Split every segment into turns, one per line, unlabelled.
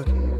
about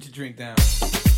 put your drink down.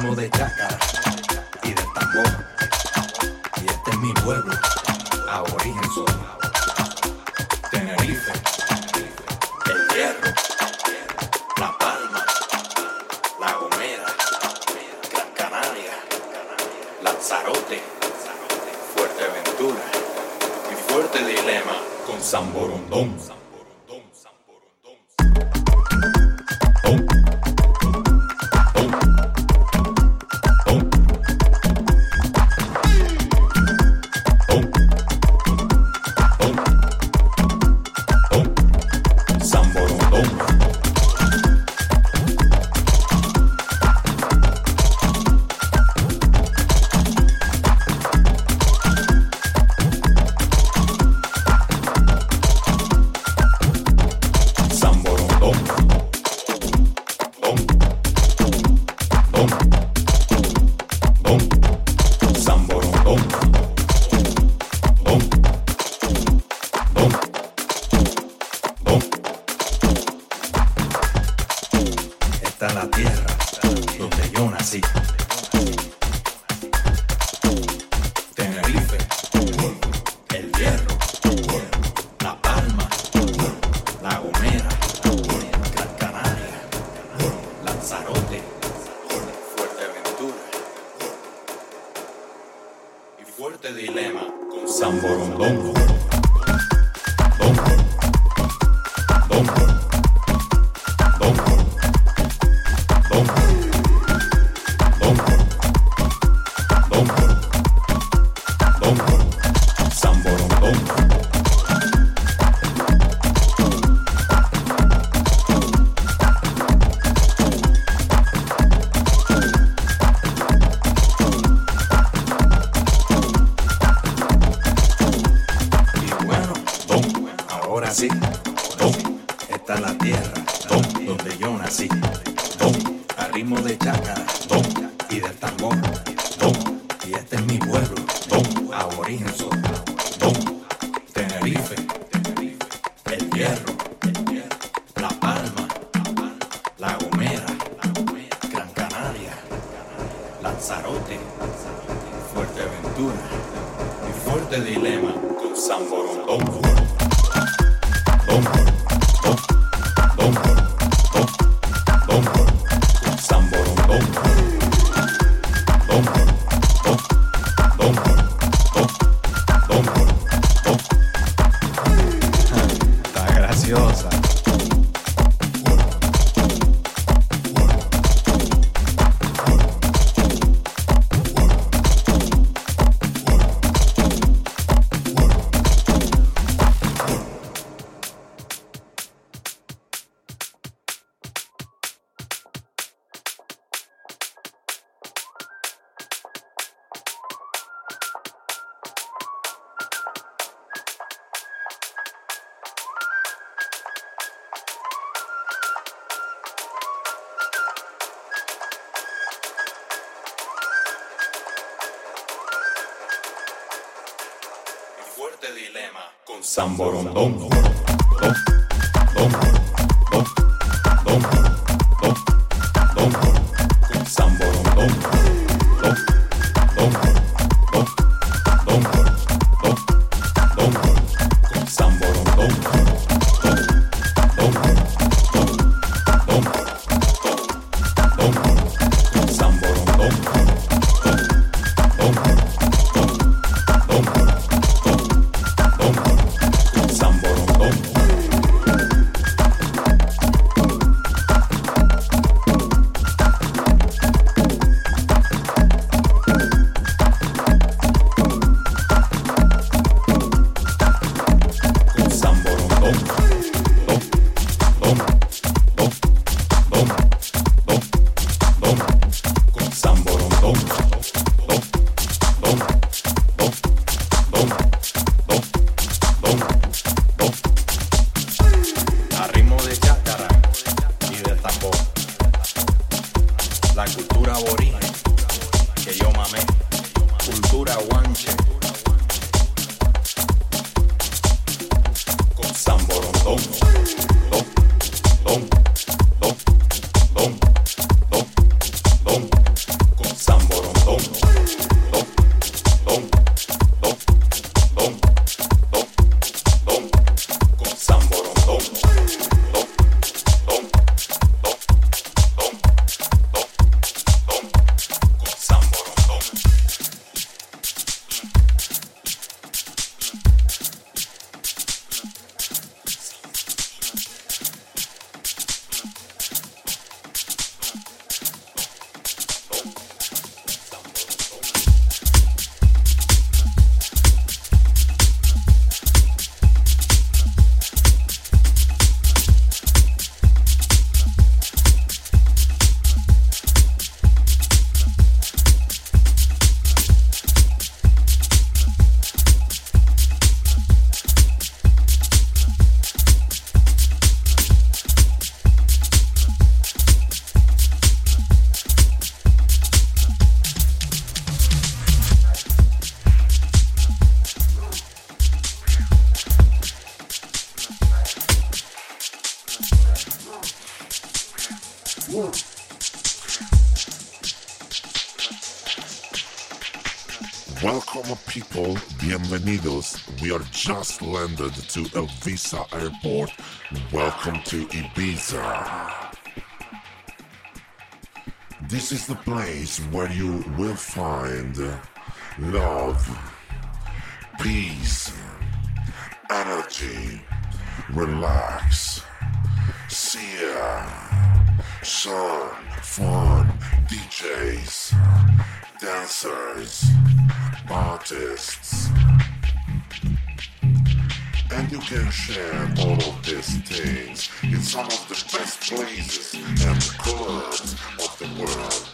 Ritmo de chácara Con San Borondón.
Landed to Eivissa Airport. Welcome to Ibiza. This is the place where you will find love, peace, energy, relax, sea sun, fun, DJs, dancers, artists. You can share all of these things in some of the best places and clubs of the world.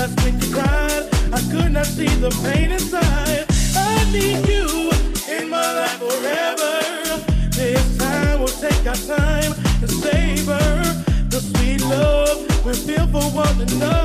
that when you
cried, I could not see the pain inside. I need you in my life forever. This time we'll take our time to savor the sweet love we feel for one another.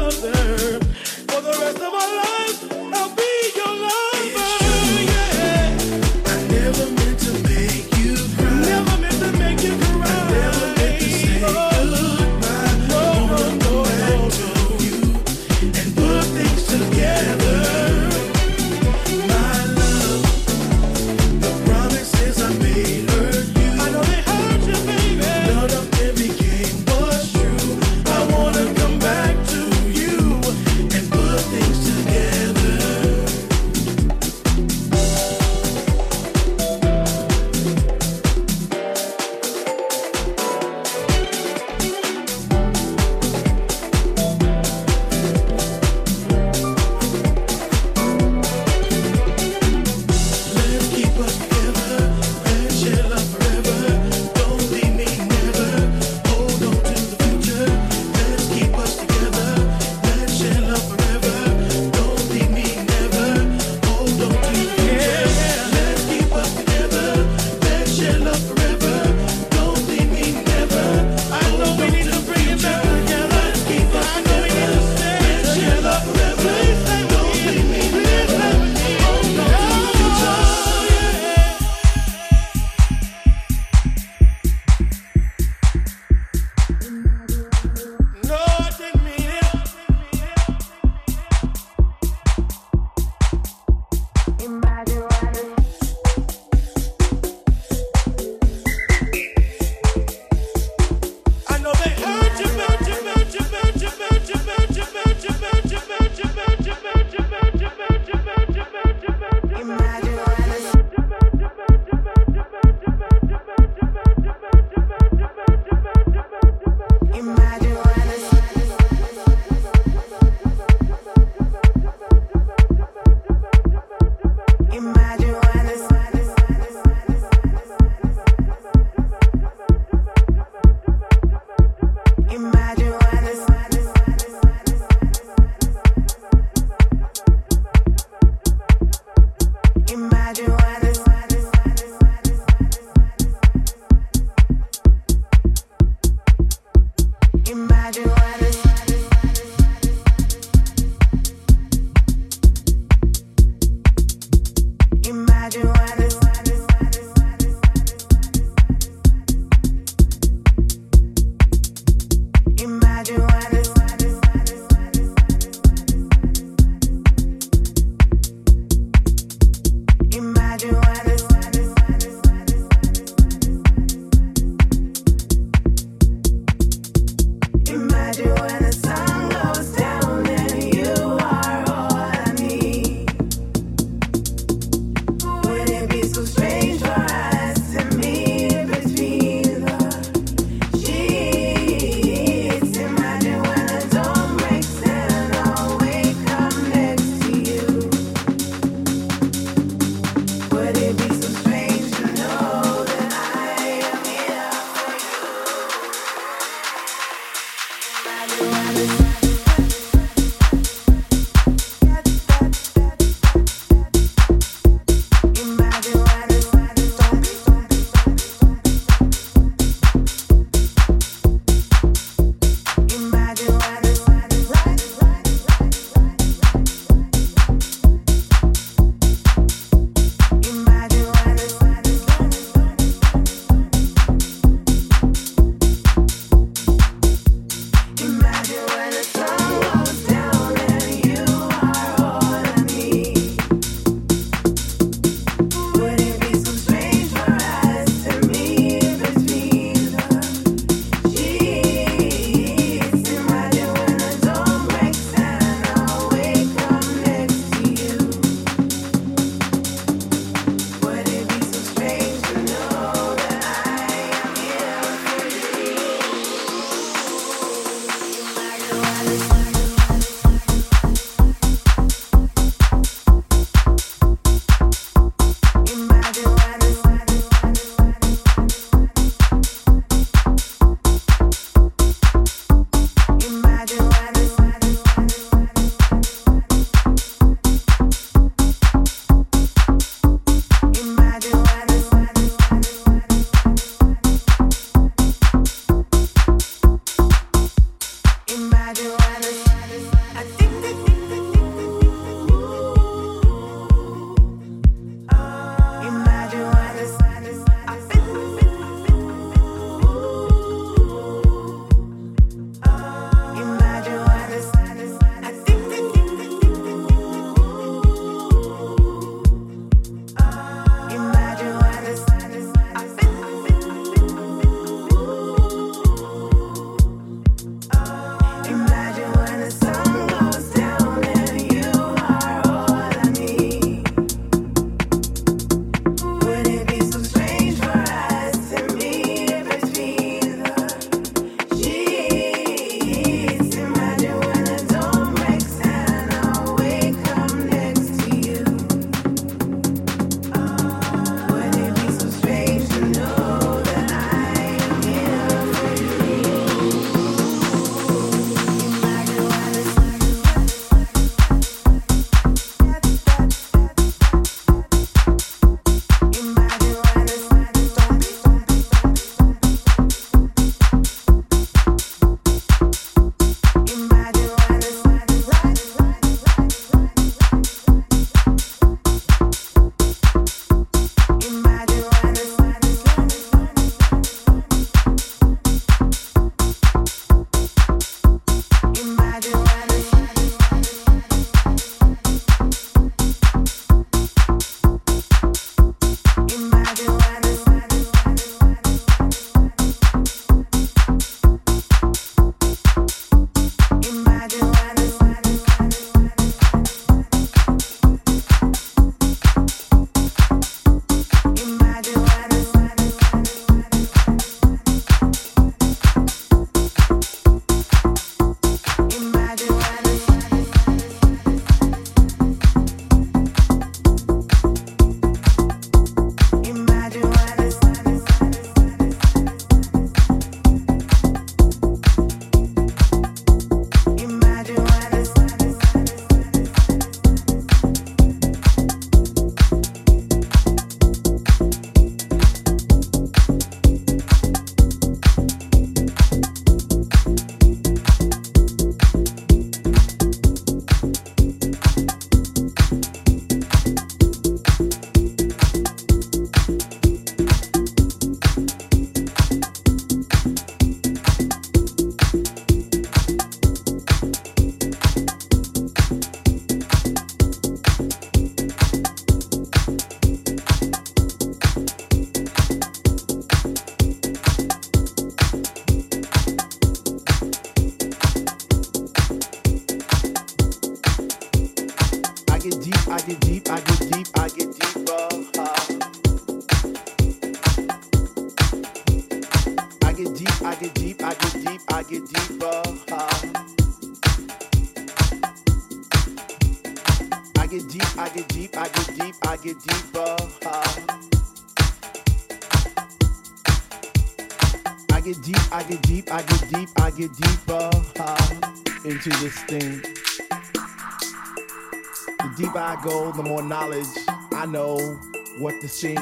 To
sing,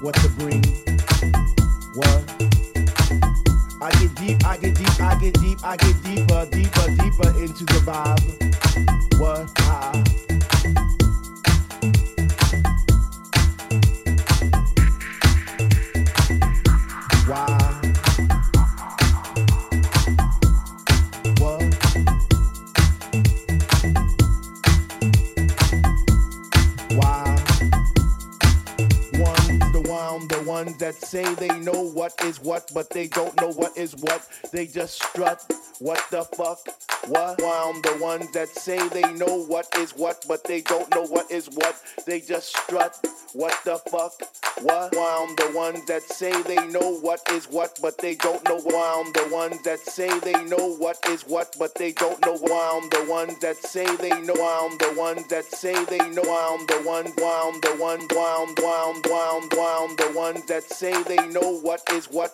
what to bring. What but they don't know what is what. They just strut. What the fuck? What? Why I'm the ones that say they know what is what, but they don't know what is what. They just strut. What the fuck? What? Why I'm the ones that say they know what is what, but they don't know why I'm the ones that say they know what is what, but they don't know why I'm the ones that say they know why I'm the ones that say they know why I'm the one why I'm the one why I'm why I'm why I'm why I'm the ones that say they know what is what,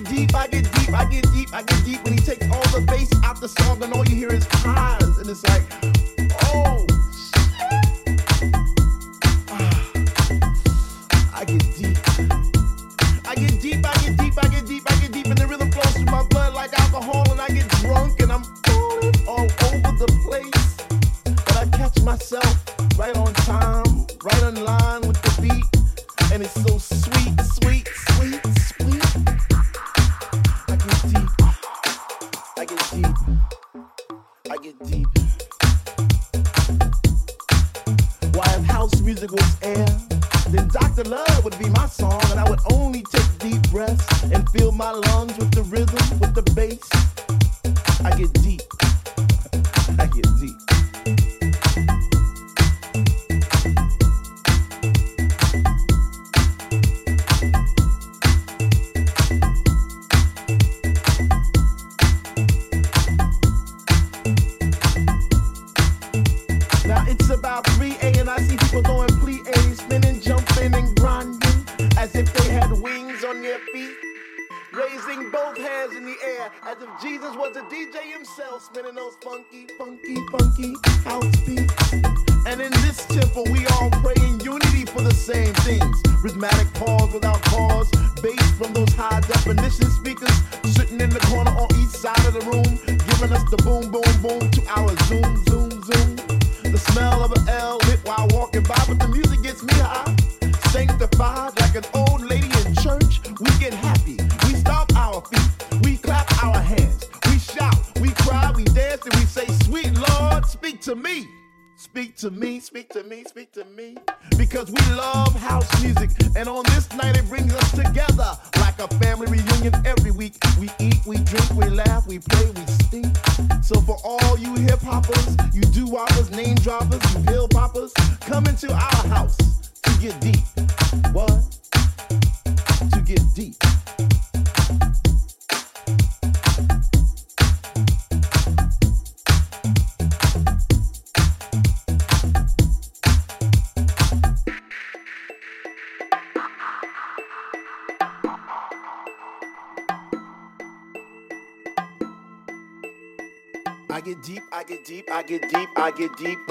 Get deep, I get deep, I get deep, I get deep when he takes all the bass out the song, and all you hear is highs, and it's like, oh, I get deep. I get deep, I get deep, I get deep, I get deep, and the rhythm flows through my blood like alcohol, and I get drunk, and I'm falling all over the place. But I catch myself deep,